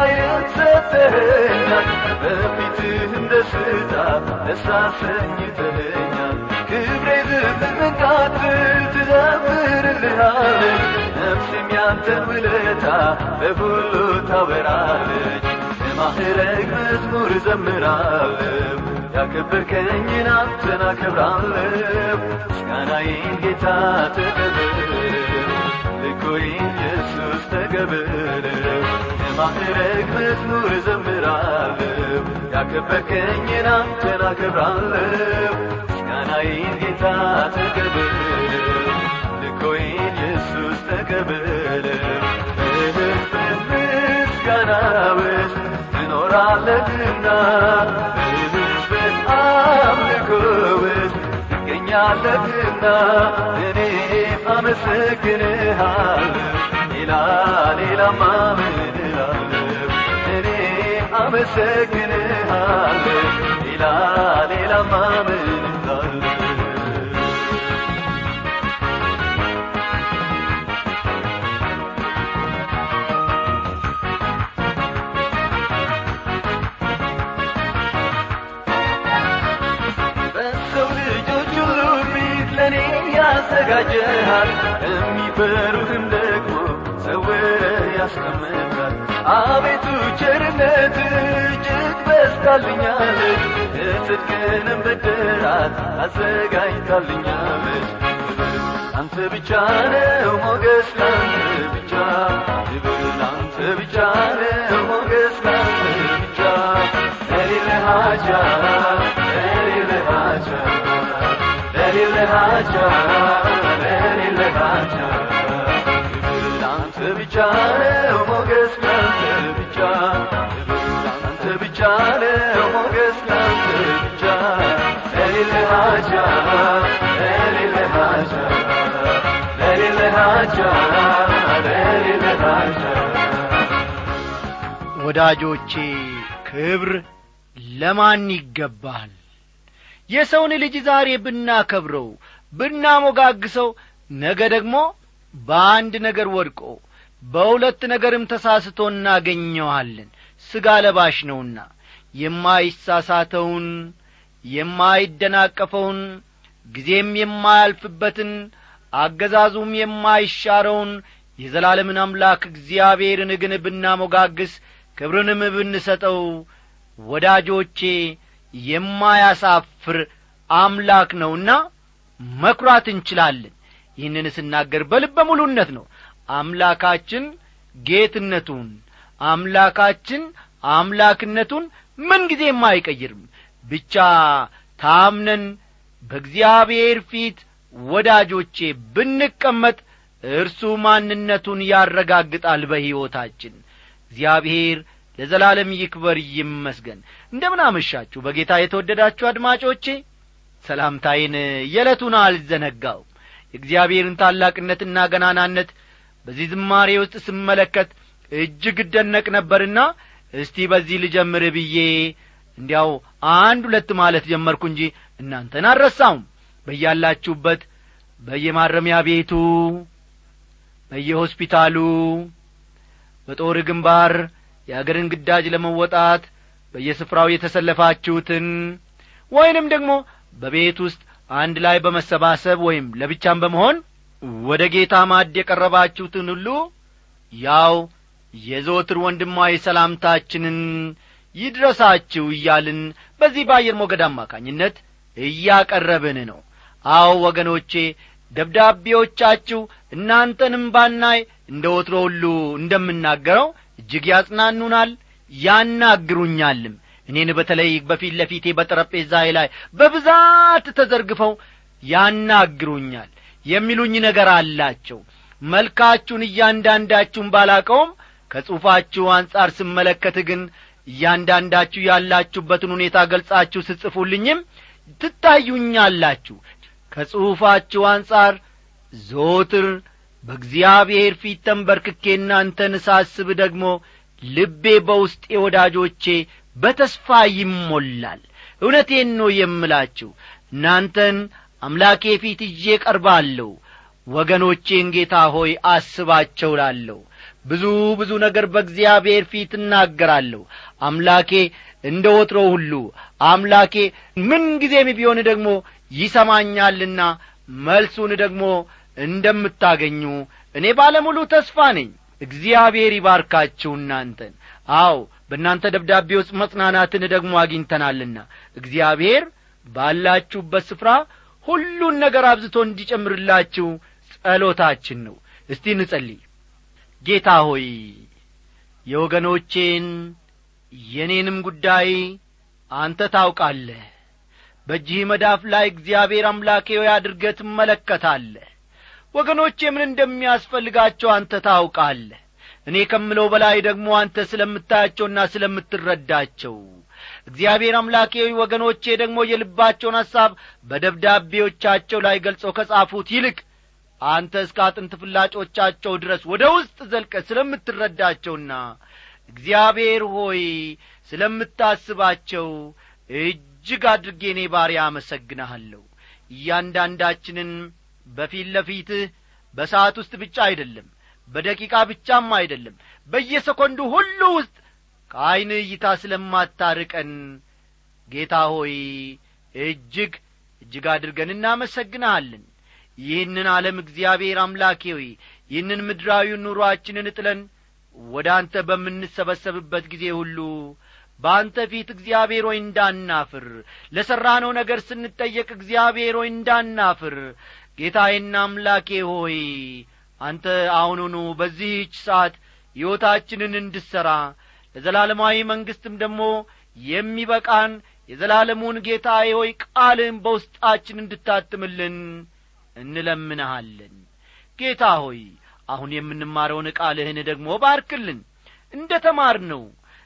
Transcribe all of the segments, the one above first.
ኃይልን ሰጥተኸኛል በፊትህም ደስታ ደስ አሰኝተኸኛል ክብሬ ዝም እንዳትል ትዘምርልሃለች ነፍሴም ያንተን ውለታ በሁሉ ታወራለች የማዕረግ መዝሙር ዘምራለሁ ያከበርከኝን አንተን አከብራለሁ ምስጋናዬን ጌታ ተቀበል ልኮዬን ኢየሱስ ተቀበል የማዕረግ መዝሙር ዘምራለሁ ያከበርከኝን አንተን አከብራለሁ ምስጋናዬን ጌታ ተቀበል ልኮዬን ኢየሱስ ተቀበል በሕዝብ ምስጋና ውስጥ ትኖራለህና በሕዝብ አምልኮ ውስጥ ትገኛለህና። እኔም አመሰግንሃለሁ። ሌላ እላለሁ እኔም አመሰግንሃለሁ ሌላ ሁሉ ፊት ለእኔ ያዘጋጀሃል የሚፈሩህም ደግሞ ሰውረ ያስቀምጣል አቤቱ ቸርነት እጅግ በስታልኛለች የጽድቅንም ብድራት አዘጋጅታልኛለች አንተ ብቻ ነው ሞገስ ላንተ ብቻ ክብር ላንተ ብቻ ነው ሞገስ ላንተ ብቻ ለሌለ ሀጃ ለሌለ ሀጃ ለሌለ ሀጃ ለሌለ ሀጃ ክብር ላንተ ብቻ ወዳጆቼ ክብር ለማን ይገባል? የሰውን ልጅ ዛሬ ብናከብረው ብናሞጋግሰው ነገ ደግሞ በአንድ ነገር ወድቆ በሁለት ነገርም ተሳስቶ እናገኘዋለን። ሥጋ ለባሽ ነውና የማይሳሳተውን የማይደናቀፈውን ጊዜም የማያልፍበትን አገዛዙም የማይሻረውን የዘላለምን አምላክ እግዚአብሔርን ግን ብናሞጋግስ ክብርንም ብንሰጠው ወዳጆቼ የማያሳፍር አምላክ ነውና መኩራት እንችላለን። ይህንን ስናገር በልበ ሙሉነት ነው አምላካችን ጌትነቱን አምላካችን አምላክነቱን ምንጊዜም አይቀይርም። ብቻ ታምነን በእግዚአብሔር ፊት ወዳጆቼ ብንቀመጥ እርሱ ማንነቱን ያረጋግጣል በሕይወታችን። እግዚአብሔር ለዘላለም ይክበር ይመስገን። እንደምን አመሻችሁ። በጌታ የተወደዳችሁ አድማጮቼ ሰላምታዬን የዕለቱን አልዘነጋው የእግዚአብሔርን ታላቅነትና ገናናነት በዚህ ዝማሬ ውስጥ ስመለከት እጅግ እደነቅ ነበርና እስቲ በዚህ ልጀምር ብዬ እንዲያው አንድ ሁለት ማለት ጀመርኩ እንጂ እናንተን አልረሳውም በያላችሁበት በየማረሚያ ቤቱ በየሆስፒታሉ በጦር ግንባር የአገርን ግዳጅ ለመወጣት በየስፍራው የተሰለፋችሁትን ወይንም ደግሞ በቤት ውስጥ አንድ ላይ በመሰባሰብ ወይም ለብቻም በመሆን ወደ ጌታ ማድ የቀረባችሁትን ሁሉ ያው የዘወትር ወንድማዊ ሰላምታችንን ይድረሳችሁ እያልን በዚህ በአየር ሞገድ አማካኝነት እያቀረብን ነው። አዎ ወገኖቼ ደብዳቤዎቻችሁ እናንተንም ባናይ እንደ ወትሮ ሁሉ እንደምናገረው እጅግ ያጽናኑናል ያናግሩኛልም። እኔን በተለይ በፊት ለፊቴ በጠረጴዛዬ ላይ በብዛት ተዘርግፈው ያናግሩኛል የሚሉኝ ነገር አላቸው። መልካችሁን እያንዳንዳችሁን ባላቀውም ከጽሑፋችሁ አንጻር ስመለከት ግን እያንዳንዳችሁ ያላችሁበትን ሁኔታ ገልጻችሁ ስጽፉልኝም ትታዩኛላችሁ። ከጽሑፋችሁ አንጻር ዞትር በእግዚአብሔር ፊት ተንበርክኬ እናንተን ሳስብ ደግሞ ልቤ በውስጤ ወዳጆቼ በተስፋ ይሞላል። እውነቴን ነው የምላችሁ። እናንተን አምላኬ ፊት ይዤ ቀርባለሁ ወገኖቼን ጌታ ሆይ አስባቸው ላለሁ ብዙ ብዙ ነገር በእግዚአብሔር ፊት እናገራለሁ። አምላኬ እንደ ወትሮ ሁሉ አምላኬ ምን ጊዜም ቢሆን ደግሞ ይሰማኛልና መልሱን ደግሞ እንደምታገኙ እኔ ባለሙሉ ተስፋ ነኝ። እግዚአብሔር ይባርካችሁ እናንተን። አው በእናንተ ደብዳቤ ውስጥ መጽናናትን ደግሞ አግኝተናልና እግዚአብሔር ባላችሁበት ስፍራ ሁሉን ነገር አብዝቶ እንዲጨምርላችሁ ጸሎታችን ነው። እስቲ እንጸልይ። ጌታ ሆይ የወገኖቼን የኔንም ጉዳይ አንተ ታውቃለህ። በእጅህ መዳፍ ላይ እግዚአብሔር አምላኬ ሆይ አድርገህ ትመለከታለህ። ወገኖቼ ምን እንደሚያስፈልጋቸው አንተ ታውቃለህ። እኔ ከምለው በላይ ደግሞ አንተ ስለምታያቸውና ስለምትረዳቸው እግዚአብሔር አምላኬ ወገኖቼ ደግሞ የልባቸውን ሐሳብ በደብዳቤዎቻቸው ላይ ገልጸው ከጻፉት ይልቅ አንተ እስከ አጥንት ፍላጮቻቸው ድረስ ወደ ውስጥ ዘልቀ ስለምትረዳቸውና እግዚአብሔር ሆይ ስለምታስባቸው እጅግ አድርጌ እኔ ባሪያ አመሰግንሃለሁ። እያንዳንዳችንን በፊት ለፊትህ በሰዓት ውስጥ ብቻ አይደለም በደቂቃ ብቻም አይደለም በየሰኮንዱ ሁሉ ውስጥ ከዐይን እይታ ስለማታርቀን ጌታ ሆይ እጅግ እጅግ አድርገን እናመሰግንሃለን። ይህንን ዓለም እግዚአብሔር አምላኬ ሆይ ይህንን ምድራዊውን ኑሮአችንን ጥለን ወደ አንተ በምንሰበሰብበት ጊዜ ሁሉ በአንተ ፊት እግዚአብሔር ሆይ እንዳናፍር ለሠራነው ነገር ስንጠየቅ እግዚአብሔር ሆይ እንዳናፍር። ጌታዬና አምላኬ ሆይ አንተ አሁኑኑ በዚህች ሰዓት ሕይወታችንን እንድሠራ ለዘላለማዊ መንግሥትም ደግሞ የሚበቃን የዘላለሙን ጌታዬ ሆይ ቃልህን በውስጣችን እንድታትምልን እንለምንሃለን። ጌታ ሆይ አሁን የምንማረውን ቃልህን ደግሞ ባርክልን። እንደ ተማር ነው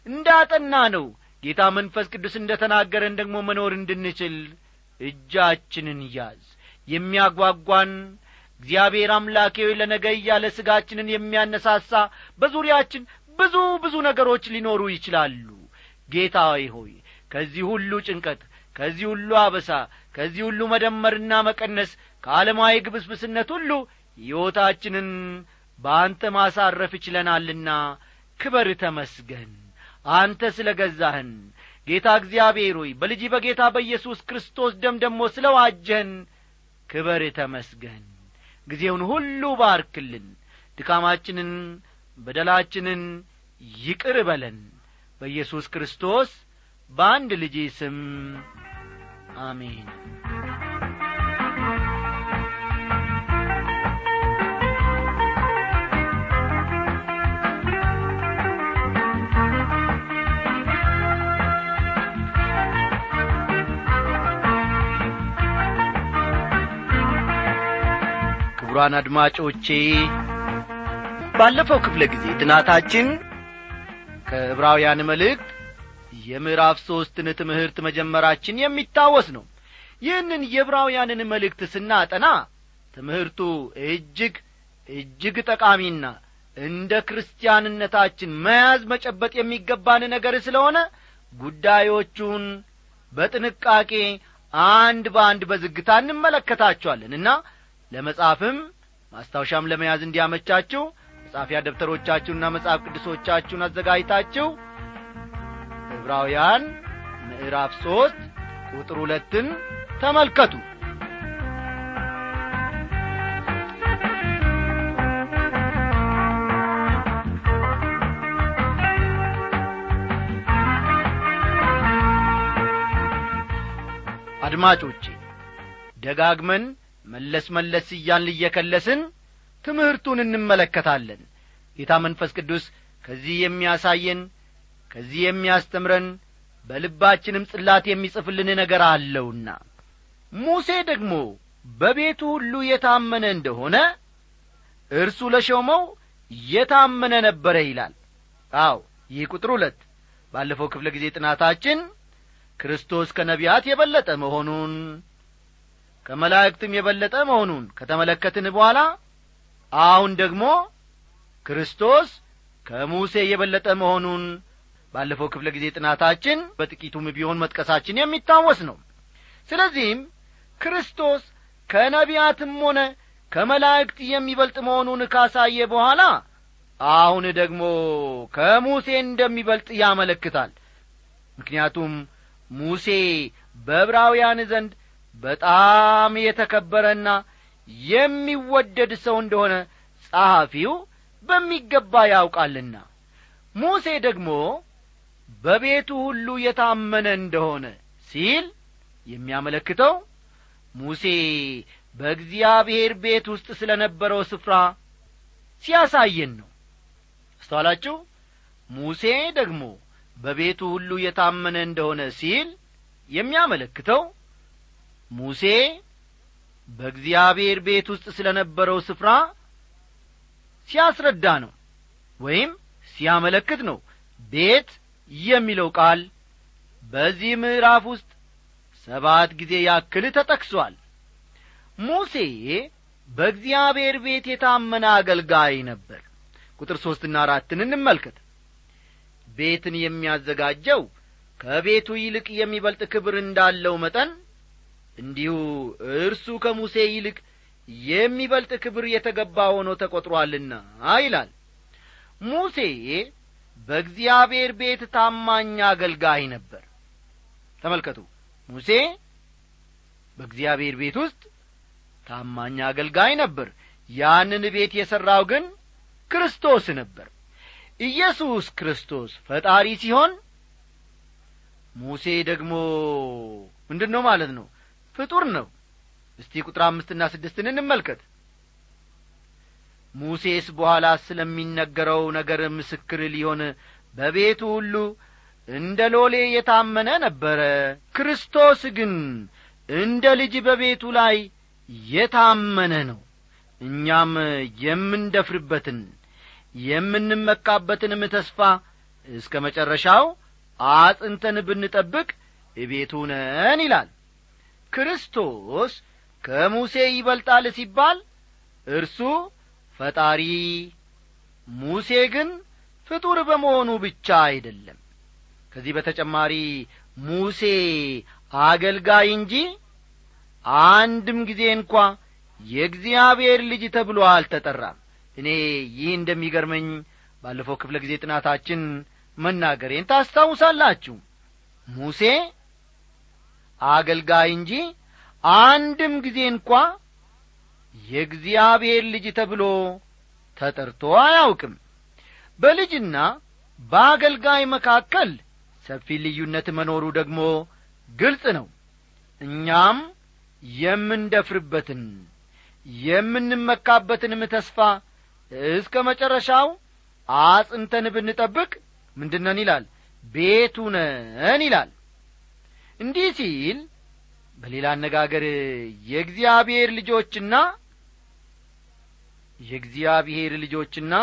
እንዳጠና ነው ጌታ መንፈስ ቅዱስ እንደ ተናገረን ደግሞ መኖር እንድንችል እጃችንን ያዝ። የሚያጓጓን እግዚአብሔር አምላኬ ለነገ እያለ ሥጋችንን የሚያነሳሳ በዙሪያችን ብዙ ብዙ ነገሮች ሊኖሩ ይችላሉ። ጌታ ሆይ ከዚህ ሁሉ ጭንቀት ከዚህ ሁሉ አበሳ ከዚህ ሁሉ መደመርና መቀነስ ከዓለማዊ ግብስብስነት ሁሉ ሕይወታችንን በአንተ ማሳረፍ ይችለናልና ክበር ተመስገን። አንተ ስለ ገዛህን ጌታ እግዚአብሔር ሆይ በልጅ በጌታ በኢየሱስ ክርስቶስ ደም ደሞ ስለ ዋጀህን ክበር ተመስገን። ጊዜውን ሁሉ ባርክልን። ድካማችንን በደላችንን ይቅር በለን። በኢየሱስ ክርስቶስ በአንድ ልጅ ስም አሜን። ክቡራን አድማጮቼ ባለፈው ክፍለ ጊዜ ጥናታችን ከዕብራውያን መልእክት የምዕራፍ ሦስትን ትምህርት መጀመራችን የሚታወስ ነው። ይህንን የዕብራውያንን መልእክት ስናጠና ትምህርቱ እጅግ እጅግ ጠቃሚና እንደ ክርስቲያንነታችን መያዝ መጨበጥ የሚገባን ነገር ስለሆነ ጉዳዮቹን በጥንቃቄ አንድ በአንድ በዝግታ እንመለከታቸዋለን እና ለመጻፍም ማስታወሻም ለመያዝ እንዲያመቻችሁ መጻፊያ ደብተሮቻችሁንና መጽሐፍ ቅዱሶቻችሁን አዘጋጅታችሁ ዕብራውያን ምዕራፍ ሦስት ቁጥር ሁለትን ተመልከቱ። አድማጮቼ ደጋግመን መለስ መለስ እያልን እየከለስን ትምህርቱን እንመለከታለን። ጌታ መንፈስ ቅዱስ ከዚህ የሚያሳየን ከዚህ የሚያስተምረን በልባችንም ጽላት የሚጽፍልን ነገር አለውና። ሙሴ ደግሞ በቤቱ ሁሉ የታመነ እንደሆነ እርሱ ለሾመው የታመነ ነበረ ይላል። አው ይህ ቁጥር ሁለት። ባለፈው ክፍለ ጊዜ ጥናታችን ክርስቶስ ከነቢያት የበለጠ መሆኑን ከመላእክትም የበለጠ መሆኑን ከተመለከትን በኋላ አሁን ደግሞ ክርስቶስ ከሙሴ የበለጠ መሆኑን ባለፈው ክፍለ ጊዜ ጥናታችን በጥቂቱም ቢሆን መጥቀሳችን የሚታወስ ነው። ስለዚህም ክርስቶስ ከነቢያትም ሆነ ከመላእክት የሚበልጥ መሆኑን ካሳየ በኋላ አሁን ደግሞ ከሙሴ እንደሚበልጥ ያመለክታል። ምክንያቱም ሙሴ በዕብራውያን ዘንድ በጣም የተከበረና የሚወደድ ሰው እንደሆነ ጸሐፊው በሚገባ ያውቃልና። ሙሴ ደግሞ በቤቱ ሁሉ የታመነ እንደሆነ ሲል የሚያመለክተው ሙሴ በእግዚአብሔር ቤት ውስጥ ስለ ነበረው ስፍራ ሲያሳየን ነው። አስተዋላችሁ? ሙሴ ደግሞ በቤቱ ሁሉ የታመነ እንደሆነ ሲል የሚያመለክተው ሙሴ በእግዚአብሔር ቤት ውስጥ ስለ ነበረው ስፍራ ሲያስረዳ ነው ወይም ሲያመለክት ነው። ቤት የሚለው ቃል በዚህ ምዕራፍ ውስጥ ሰባት ጊዜ ያክል ተጠቅሷል። ሙሴ በእግዚአብሔር ቤት የታመነ አገልጋይ ነበር። ቁጥር ሦስትና አራትን እንመልከት። ቤትን የሚያዘጋጀው ከቤቱ ይልቅ የሚበልጥ ክብር እንዳለው መጠን እንዲሁ እርሱ ከሙሴ ይልቅ የሚበልጥ ክብር የተገባ ሆኖ ተቈጥሮአልና ይላል። ሙሴ በእግዚአብሔር ቤት ታማኝ አገልጋይ ነበር። ተመልከቱ ሙሴ በእግዚአብሔር ቤት ውስጥ ታማኝ አገልጋይ ነበር። ያንን ቤት የሠራው ግን ክርስቶስ ነበር። ኢየሱስ ክርስቶስ ፈጣሪ ሲሆን ሙሴ ደግሞ ምንድን ነው ማለት ነው ፍጡር ነው። እስቲ ቁጥር አምስትና ስድስትን እንመልከት። ሙሴስ በኋላ ስለሚነገረው ነገር ምስክር ሊሆን በቤቱ ሁሉ እንደ ሎሌ የታመነ ነበረ። ክርስቶስ ግን እንደ ልጅ በቤቱ ላይ የታመነ ነው። እኛም የምንደፍርበትን የምንመካበትንም ተስፋ እስከ መጨረሻው አጽንተን ብንጠብቅ ቤቱ ነን ይላል ክርስቶስ ከሙሴ ይበልጣል ሲባል እርሱ ፈጣሪ ሙሴ ግን ፍጡር በመሆኑ ብቻ አይደለም። ከዚህ በተጨማሪ ሙሴ አገልጋይ እንጂ አንድም ጊዜ እንኳ የእግዚአብሔር ልጅ ተብሎ አልተጠራም። እኔ ይህ እንደሚገርመኝ ባለፈው ክፍለ ጊዜ ጥናታችን መናገሬን ታስታውሳላችሁ። ሙሴ አገልጋይ እንጂ አንድም ጊዜ እንኳ የእግዚአብሔር ልጅ ተብሎ ተጠርቶ አያውቅም። በልጅና በአገልጋይ መካከል ሰፊ ልዩነት መኖሩ ደግሞ ግልጽ ነው። እኛም የምንደፍርበትን የምንመካበትንም ተስፋ እስከ መጨረሻው አጽንተን ብንጠብቅ ምንድነን ይላል? ቤቱ ነን ይላል እንዲህ ሲል በሌላ አነጋገር የእግዚአብሔር ልጆችና የእግዚአብሔር ልጆችና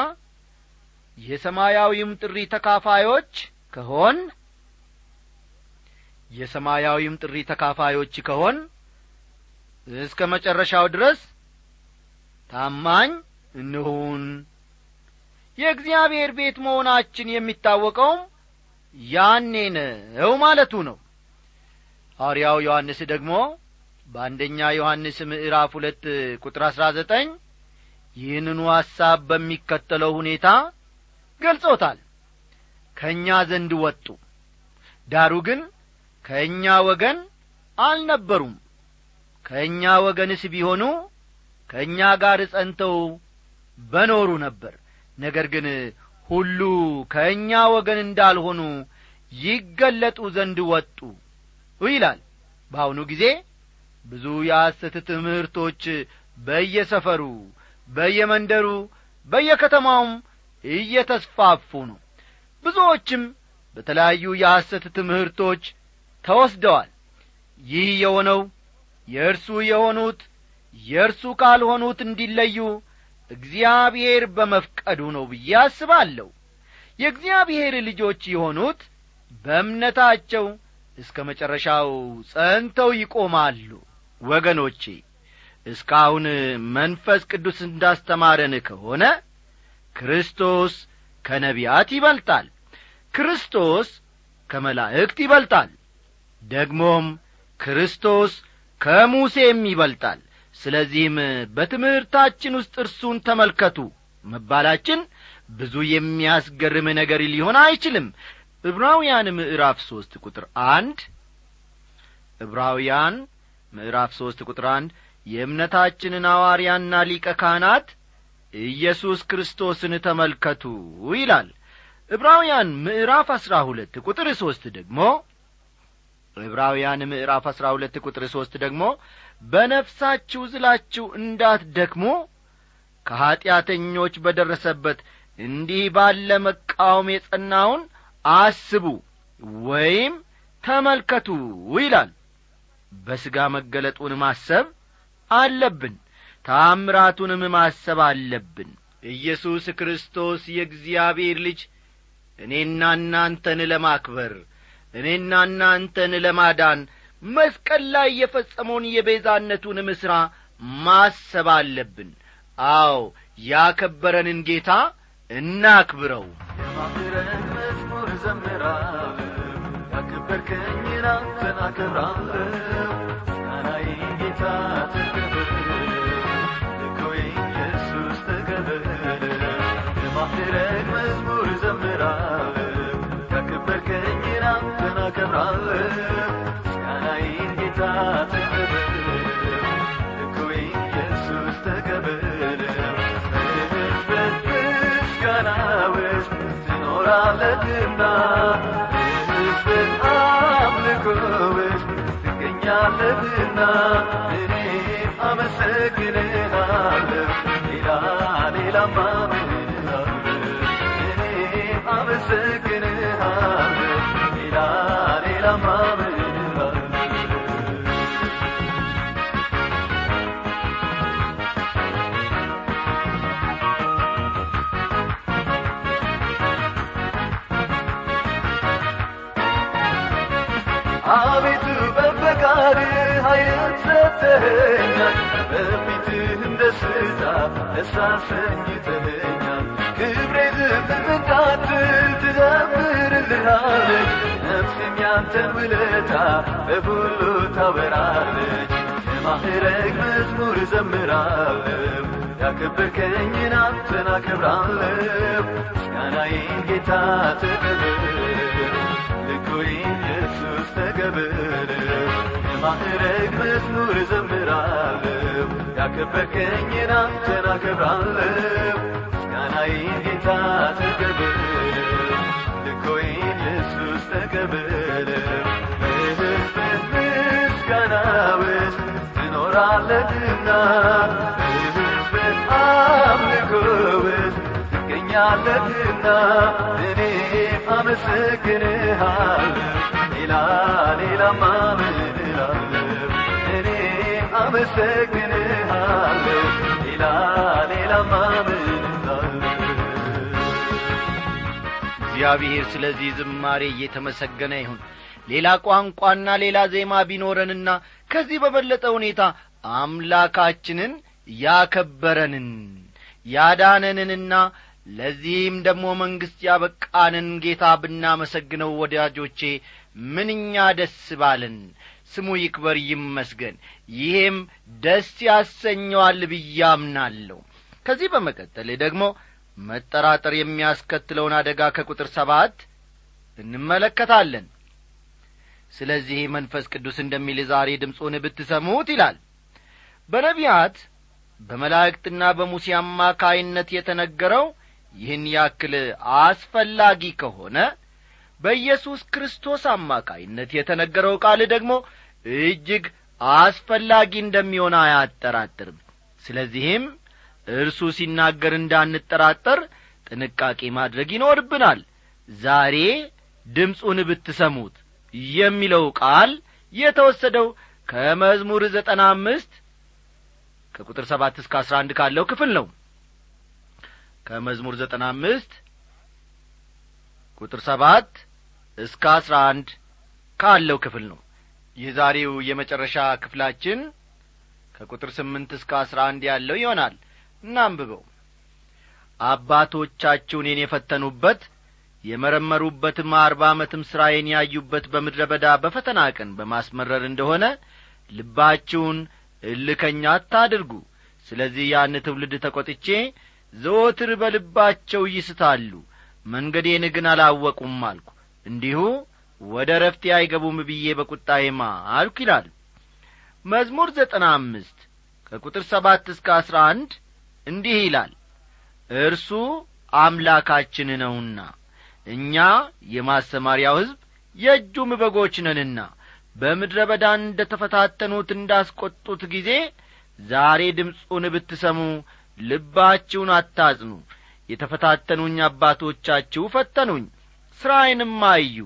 የሰማያዊም ጥሪ ተካፋዮች ከሆን የሰማያዊም ጥሪ ተካፋዮች ከሆን እስከ መጨረሻው ድረስ ታማኝ እንሁን። የእግዚአብሔር ቤት መሆናችን የሚታወቀውም ያኔ ነው ማለቱ ነው ሐዋርያው ዮሐንስ ደግሞ በአንደኛ ዮሐንስ ምዕራፍ ሁለት ቁጥር አሥራ ዘጠኝ ይህንኑ ሐሳብ በሚከተለው ሁኔታ ገልጾታል። ከእኛ ዘንድ ወጡ። ዳሩ ግን ከእኛ ወገን አልነበሩም። ከእኛ ወገንስ ቢሆኑ ከእኛ ጋር ጸንተው በኖሩ ነበር። ነገር ግን ሁሉ ከእኛ ወገን እንዳልሆኑ ይገለጡ ዘንድ ወጡ ይላል። በአሁኑ ጊዜ ብዙ የሐሰት ትምህርቶች በየሰፈሩ በየመንደሩ በየከተማውም እየተስፋፉ ነው። ብዙዎችም በተለያዩ የሐሰት ትምህርቶች ተወስደዋል። ይህ የሆነው የእርሱ የሆኑት የእርሱ ካልሆኑት እንዲለዩ እግዚአብሔር በመፍቀዱ ነው ብዬ አስባለሁ። የእግዚአብሔር ልጆች የሆኑት በእምነታቸው እስከ መጨረሻው ጸንተው ይቆማሉ። ወገኖቼ እስካሁን መንፈስ ቅዱስ እንዳስተማረን ከሆነ ክርስቶስ ከነቢያት ይበልጣል። ክርስቶስ ከመላእክት ይበልጣል። ደግሞም ክርስቶስ ከሙሴም ይበልጣል። ስለዚህም በትምህርታችን ውስጥ እርሱን ተመልከቱ። መባላችን ብዙ የሚያስገርም ነገር ሊሆን አይችልም ዕብራውያን ምዕራፍ ሦስት ቁጥር አንድ። ዕብራውያን ምዕራፍ ሦስት ቁጥር አንድ። የእምነታችንን አዋርያና ሊቀ ካህናት ኢየሱስ ክርስቶስን ተመልከቱ ይላል። ዕብራውያን ምዕራፍ አሥራ ሁለት ቁጥር ሦስት ደግሞ ዕብራውያን ምዕራፍ አሥራ ሁለት ቁጥር ሦስት ደግሞ በነፍሳችሁ ዝላችሁ እንዳትደክሙ ከኀጢአተኞች በደረሰበት እንዲህ ባለ መቃወም የጸናውን አስቡ ወይም ተመልከቱ ይላል። በሥጋ መገለጡን ማሰብ አለብን ታምራቱንም ማሰብ አለብን። ኢየሱስ ክርስቶስ የእግዚአብሔር ልጅ እኔና እናንተን ለማክበር እኔና እናንተን ለማዳን መስቀል ላይ የፈጸመውን የቤዛነቱንም ሥራ ማሰብ አለብን። አዎ ያከበረንን ጌታ እናክብረው የማክረን መዝሙር ዘምራለሁ። ያከበርከኝን አንተን አከብራለሁ ትኖራለህና በሕዝበት አምልኮ ውስጥ ትገኛለህና እኔም አመሰግንሃለሁ። ሌላ ሌላማ በፈቃድ ኃይልን ሰጥተኸኛል በፊትህም ደስታ ደስ አሰኝተኸኛል ክብሬ ዝም እንዳትል ትዘምርልሃለች ነፍሴም ያንተን ውለታ በሁሉ ታበራለች የማዕረግ መዝሙር እዘምራለሁ ያከበርከኝን አንተን አከብራለሁ ምስጋናዬን ጌታ ተቀበል ልኮይ ኢየሱስ ተቀበል የማዕረግ መዝሙር እዘምራለሁ ያከበርከኝን አንተን አከብራለሁ። ምስጋናዬን ጌታ ተቀበል ልኮይ ኢየሱስ ተቀበል በሕዝብህ ምስጋና ውስጥ ትኖራለህና። በሕዝብህ አምልኮ እኔም አመሰግንሃለሁ እግዚአብሔር ስለዚህ ዝማሬ እየተመሰገነ ይሁን። ሌላ ቋንቋና ሌላ ዜማ ቢኖረንና ከዚህ በበለጠ ሁኔታ አምላካችንን ያከበረንን ያዳነንንና ለዚህም ደግሞ መንግሥት ያበቃንን ጌታ ብናመሰግነው ወዳጆቼ ምንኛ ደስ ባልን ስሙ ይክበር ይመስገን። ይሄም ደስ ያሰኘዋል ብዬ ከዚህ በመቀጠል ደግሞ መጠራጠር የሚያስከትለውን አደጋ ከቁጥር ሰባት እንመለከታለን። ስለዚህ መንፈስ ቅዱስ እንደሚል ዛሬ ድምፁን ብትሰሙት ይላል። በነቢያት በመላእክትና በሙሴ አማካይነት የተነገረው ይህን ያክል አስፈላጊ ከሆነ በኢየሱስ ክርስቶስ አማካይነት የተነገረው ቃል ደግሞ እጅግ አስፈላጊ እንደሚሆን አያጠራጥርም። ስለዚህም እርሱ ሲናገር እንዳንጠራጠር ጥንቃቄ ማድረግ ይኖርብናል። ዛሬ ድምፁን ብትሰሙት የሚለው ቃል የተወሰደው ከመዝሙር ዘጠና አምስት ከቁጥር ሰባት እስከ አስራ አንድ ካለው ክፍል ነው። ከመዝሙር ዘጠና አምስት ቁጥር ሰባት እስከ አስራ አንድ ካለው ክፍል ነው የዛሬው የመጨረሻ ክፍላችን ከቁጥር ስምንት እስከ አስራ አንድ ያለው ይሆናል። እናንብበው። አባቶቻችሁ እኔን የፈተኑበት የመረመሩበትም አርባ ዓመትም ሥራዬን ያዩበት በምድረ በዳ በፈተና ቀን በማስመረር እንደሆነ ልባችሁን እልከኛ አታድርጉ። ስለዚህ ያን ትውልድ ተቈጥቼ ዘወትር በልባቸው ይስታሉ። መንገዴን ግን አላወቁም አልኩ። እንዲሁ ወደ ረፍቴ አይገቡም ብዬ በቁጣዬ ማልኩ ይላል። መዝሙር ዘጠና አምስት ከቁጥር ሰባት እስከ አስራ አንድ እንዲህ ይላል። እርሱ አምላካችን ነውና እኛ የማሰማሪያው ሕዝብ የእጁም በጎች ነንና በምድረ በዳ እንደ ተፈታተኑት እንዳስቈጡት ጊዜ ዛሬ ድምፁን ብትሰሙ ልባችሁን አታጽኑ። የተፈታተኑኝ አባቶቻችሁ ፈተኑኝ ሥራዬንም አዩ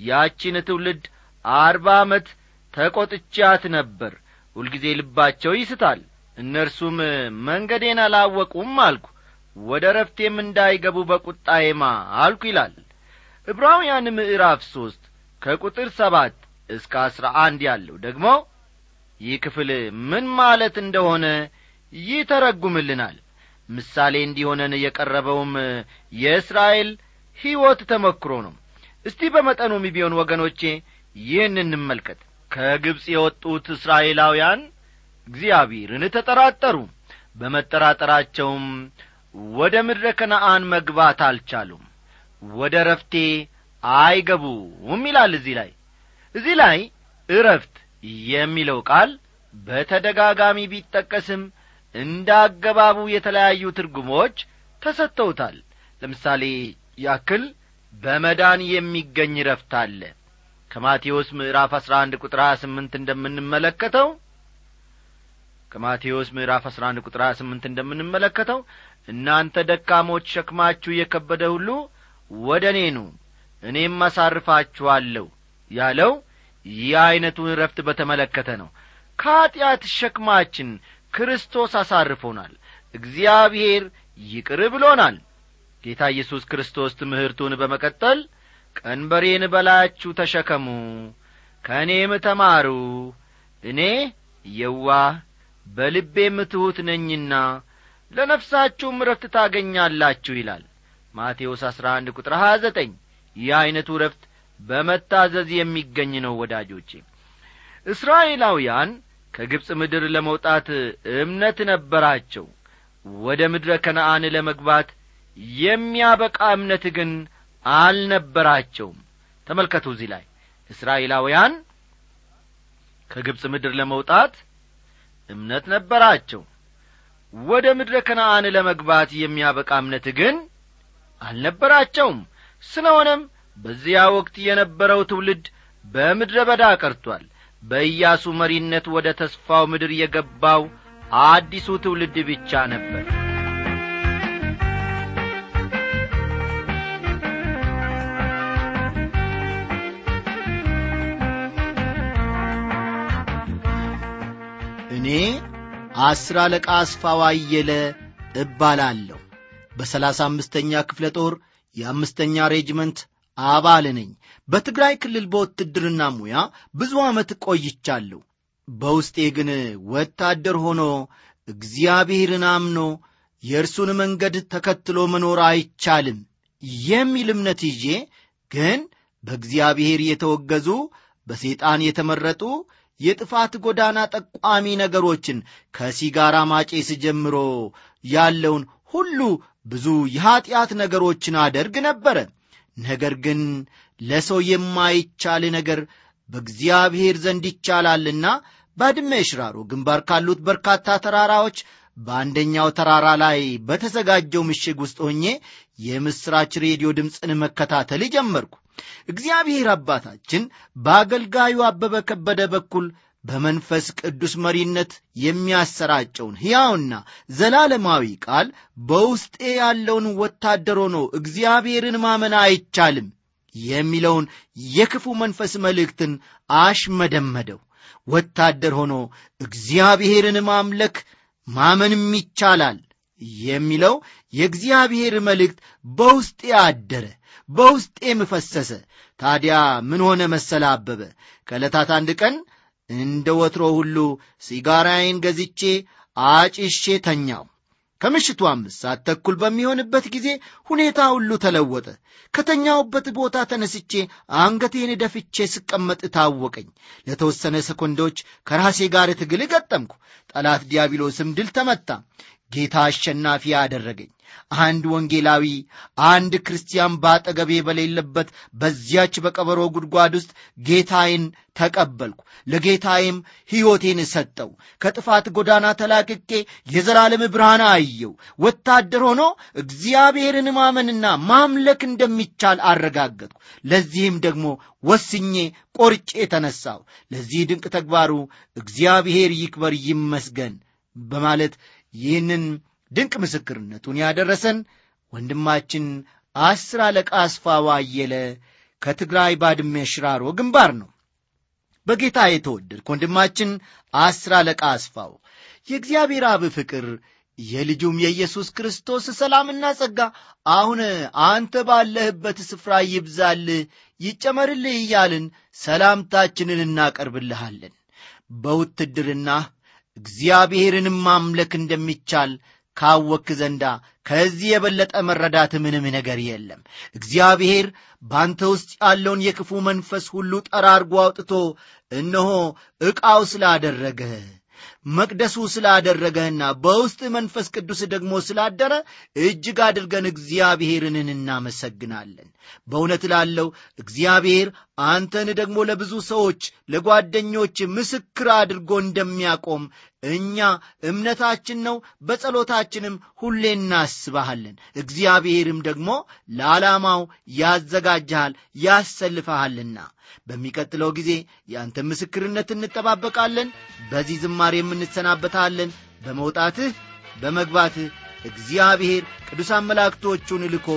ያቺን ትውልድ አርባ ዓመት ተቈጥቻት ነበር። ሁልጊዜ ልባቸው ይስታል። እነርሱም መንገዴን አላወቁም አልኩ። ወደ ረፍቴም እንዳይገቡ በቁጣዬማ አልኩ ይላል። ዕብራውያን ምዕራፍ ሦስት ከቁጥር ሰባት እስከ አሥራ አንድ ያለው ደግሞ ይህ ክፍል ምን ማለት እንደሆነ ይተረጉምልናል። ምሳሌ እንዲሆነን የቀረበውም የእስራኤል ሕይወት ተመክሮ ነው እስቲ በመጠኑም ቢሆን ወገኖቼ ይህን እንመልከት። ከግብፅ የወጡት እስራኤላውያን እግዚአብሔርን ተጠራጠሩ። በመጠራጠራቸውም ወደ ምድረ ከነአን መግባት አልቻሉም። ወደ ረፍቴ አይገቡም ይላል እዚህ ላይ። እዚህ ላይ እረፍት የሚለው ቃል በተደጋጋሚ ቢጠቀስም እንደ አገባቡ የተለያዩ ትርጉሞች ተሰጥተውታል። ለምሳሌ ያክል በመዳን የሚገኝ ረፍት አለ። ከማቴዎስ ምዕራፍ አሥራ አንድ ቁጥር ሀያ ስምንት እንደምንመለከተው ከማቴዎስ ምዕራፍ አሥራ አንድ ቁጥር ሀያ ስምንት እንደምንመለከተው እናንተ ደካሞች ሸክማችሁ የከበደ ሁሉ ወደ እኔ ኑ እኔም አሳርፋችኋለሁ ያለው ይህ ዐይነቱን ረፍት በተመለከተ ነው። ከኀጢአት ሸክማችን ክርስቶስ አሳርፎናል እግዚአብሔር ይቅር ብሎናል ጌታ ኢየሱስ ክርስቶስ ትምህርቱን በመቀጠል ቀንበሬን በላያችሁ ተሸከሙ ከእኔም ተማሩ። እኔ የዋህ በልቤም ትሑት ነኝና ለነፍሳችሁም ረፍት ታገኛላችሁ ይላል። ማቴዎስ አሥራ አንድ ቁጥር ሀያ ዘጠኝ ይህ ዐይነቱ ረፍት በመታዘዝ የሚገኝ ነው ወዳጆቼ። እስራኤላውያን ከግብፅ ምድር ለመውጣት እምነት ነበራቸው። ወደ ምድረ ከነአን ለመግባት የሚያበቃ እምነት ግን አልነበራቸውም። ተመልከቱ እዚህ ላይ። እስራኤላውያን ከግብፅ ምድር ለመውጣት እምነት ነበራቸው። ወደ ምድረ ከነአን ለመግባት የሚያበቃ እምነት ግን አልነበራቸውም። ስለሆነም በዚያ ወቅት የነበረው ትውልድ በምድረ በዳ ቀርቷል። በኢያሱ መሪነት ወደ ተስፋው ምድር የገባው አዲሱ ትውልድ ብቻ ነበር አስር አለቃ አስፋው አየለ እባላለሁ። በሰላሳ አምስተኛ ክፍለ ጦር የአምስተኛ ሬጅመንት አባል ነኝ። በትግራይ ክልል በውትድርና ሙያ ብዙ ዓመት ቆይቻለሁ። በውስጤ ግን ወታደር ሆኖ እግዚአብሔርን አምኖ የእርሱን መንገድ ተከትሎ መኖር አይቻልም የሚል እምነት ይዤ ግን በእግዚአብሔር የተወገዙ በሰይጣን የተመረጡ የጥፋት ጎዳና ጠቋሚ ነገሮችን ከሲጋራ ማጨስ ጀምሮ ያለውን ሁሉ ብዙ የኀጢአት ነገሮችን አደርግ ነበረ። ነገር ግን ለሰው የማይቻል ነገር በእግዚአብሔር ዘንድ ይቻላልና ባድመ ሽራሮ ግንባር ካሉት በርካታ ተራራዎች በአንደኛው ተራራ ላይ በተዘጋጀው ምሽግ ውስጥ ሆኜ የምሥራች ሬዲዮ ድምፅን መከታተል ጀመርኩ እግዚአብሔር አባታችን በአገልጋዩ አበበ ከበደ በኩል በመንፈስ ቅዱስ መሪነት የሚያሰራጨውን ሕያውና ዘላለማዊ ቃል በውስጤ ያለውን ወታደር ሆኖ እግዚአብሔርን ማመን አይቻልም የሚለውን የክፉ መንፈስ መልእክትን አሽመደመደው። ወታደር ሆኖ እግዚአብሔርን ማምለክ ማመንም ይቻላል የሚለው የእግዚአብሔር መልእክት በውስጤ አደረ በውስጤም ፈሰሰ ታዲያ ምን ሆነ መሰለ አበበ? ከዕለታት አንድ ቀን እንደ ወትሮ ሁሉ ሲጋራዬን ገዝቼ አጭሼ ተኛው ከምሽቱ አምስት ሰዓት ተኩል በሚሆንበት ጊዜ ሁኔታ ሁሉ ተለወጠ። ከተኛውበት ቦታ ተነስቼ አንገቴን ደፍቼ ስቀመጥ ታወቀኝ። ለተወሰነ ሰኮንዶች ከራሴ ጋር ትግል ገጠምኩ። ጠላት ዲያብሎስም ድል ተመታ ጌታ አሸናፊ አደረገኝ። አንድ ወንጌላዊ አንድ ክርስቲያን ባጠገቤ በሌለበት በዚያች በቀበሮ ጉድጓድ ውስጥ ጌታዬን ተቀበልኩ። ለጌታዬም ሕይወቴን ሰጠው። ከጥፋት ጎዳና ተላቅቄ የዘላለም ብርሃን አየው ወታደር ሆኖ እግዚአብሔርን ማመንና ማምለክ እንደሚቻል አረጋገጥኩ። ለዚህም ደግሞ ወስኜ ቆርጬ ተነሳው ለዚህ ድንቅ ተግባሩ እግዚአብሔር ይክበር ይመስገን በማለት ይህንን ድንቅ ምስክርነቱን ያደረሰን ወንድማችን አስር አለቃ አስፋው አየለ ከትግራይ ባድሜ ሽራሮ ግንባር ነው። በጌታ የተወደድክ ወንድማችን አስር አለቃ አስፋው የእግዚአብሔር አብ ፍቅር የልጁም የኢየሱስ ክርስቶስ ሰላምና ጸጋ አሁን አንተ ባለህበት ስፍራ ይብዛልህ ይጨመርልህ እያልን ሰላምታችንን እናቀርብልሃለን። በውትድርና እግዚአብሔርንም ማምለክ እንደሚቻል ካወክ ዘንዳ ከዚህ የበለጠ መረዳት ምንም ነገር የለም። እግዚአብሔር ባንተ ውስጥ ያለውን የክፉ መንፈስ ሁሉ ጠራርጎ አውጥቶ እነሆ ዕቃው ስላደረገ መቅደሱ ስላደረገህና በውስጥ መንፈስ ቅዱስ ደግሞ ስላደረ እጅግ አድርገን እግዚአብሔርን እናመሰግናለን። በእውነት ላለው እግዚአብሔር አንተን ደግሞ ለብዙ ሰዎች ለጓደኞች ምስክር አድርጎ እንደሚያቆም እኛ እምነታችን ነው በጸሎታችንም ሁሌ እናስባሃለን እግዚአብሔርም ደግሞ ለዓላማው ያዘጋጅሃል ያሰልፈሃልና በሚቀጥለው ጊዜ የአንተ ምስክርነት እንጠባበቃለን በዚህ ዝማሬ የምንሰናበታለን በመውጣትህ በመግባትህ እግዚአብሔር ቅዱሳን መላእክቶቹን ልኮ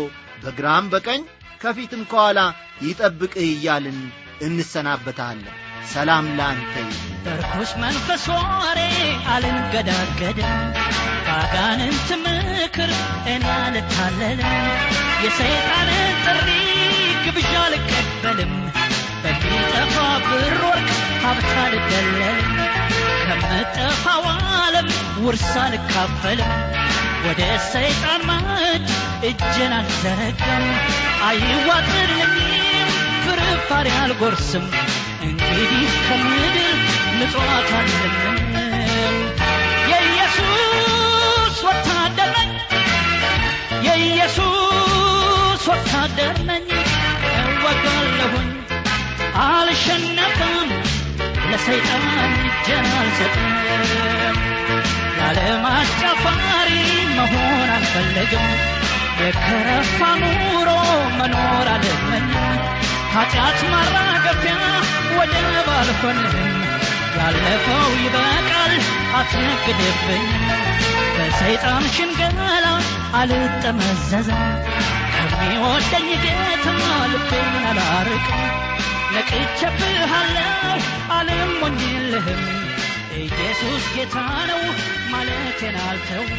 በግራም በቀኝ ከፊትም ከኋላ ይጠብቅህ እያልን እንሰናበታለን። ሰላም ለአንተ በርኩስ መንፈስ ወሬ አልንገዳገድም። በአጋንንት ምክር እና ልታለልም የሰይጣንን ጥሪ ግብዣ አልቀበልም። በሚጠፋ ብር ወርቅ ሀብት አልደለልም ከምጠፋው ዓለም ውርስ አልካፈልም። ወደ ሰይጣን ማዕድ እጄን አልዘረጋም። አይዋጥልኝም ፍርፋሪ አልጎርስም እንግዲህ ከምድር ምጽዋት አለንም የኢየሱስ ወታደር ነኝ የኢየሱስ ወታደር ነኝ እወጋለሁኝ አልሸነፍም ለሰይጣን እጄን አልሰጥም የዓለም አጫፋሪ መሆን አልፈለግም የከረፋ ኑሮ መኖር አልመኝም ኃጢአት ማራገፊያ ወደብ አልሆንም ያለፈው ይበቃል አትነግድብኝ። በሰይጣን ሽንገላ አልጠመዘዝም ከሚወደኝ ጌታ ልቤን አላርቅም ነቅቼብሃለሁ አልሞኝልህም ኢየሱስ ጌታ ነው ማለቴን አልተውም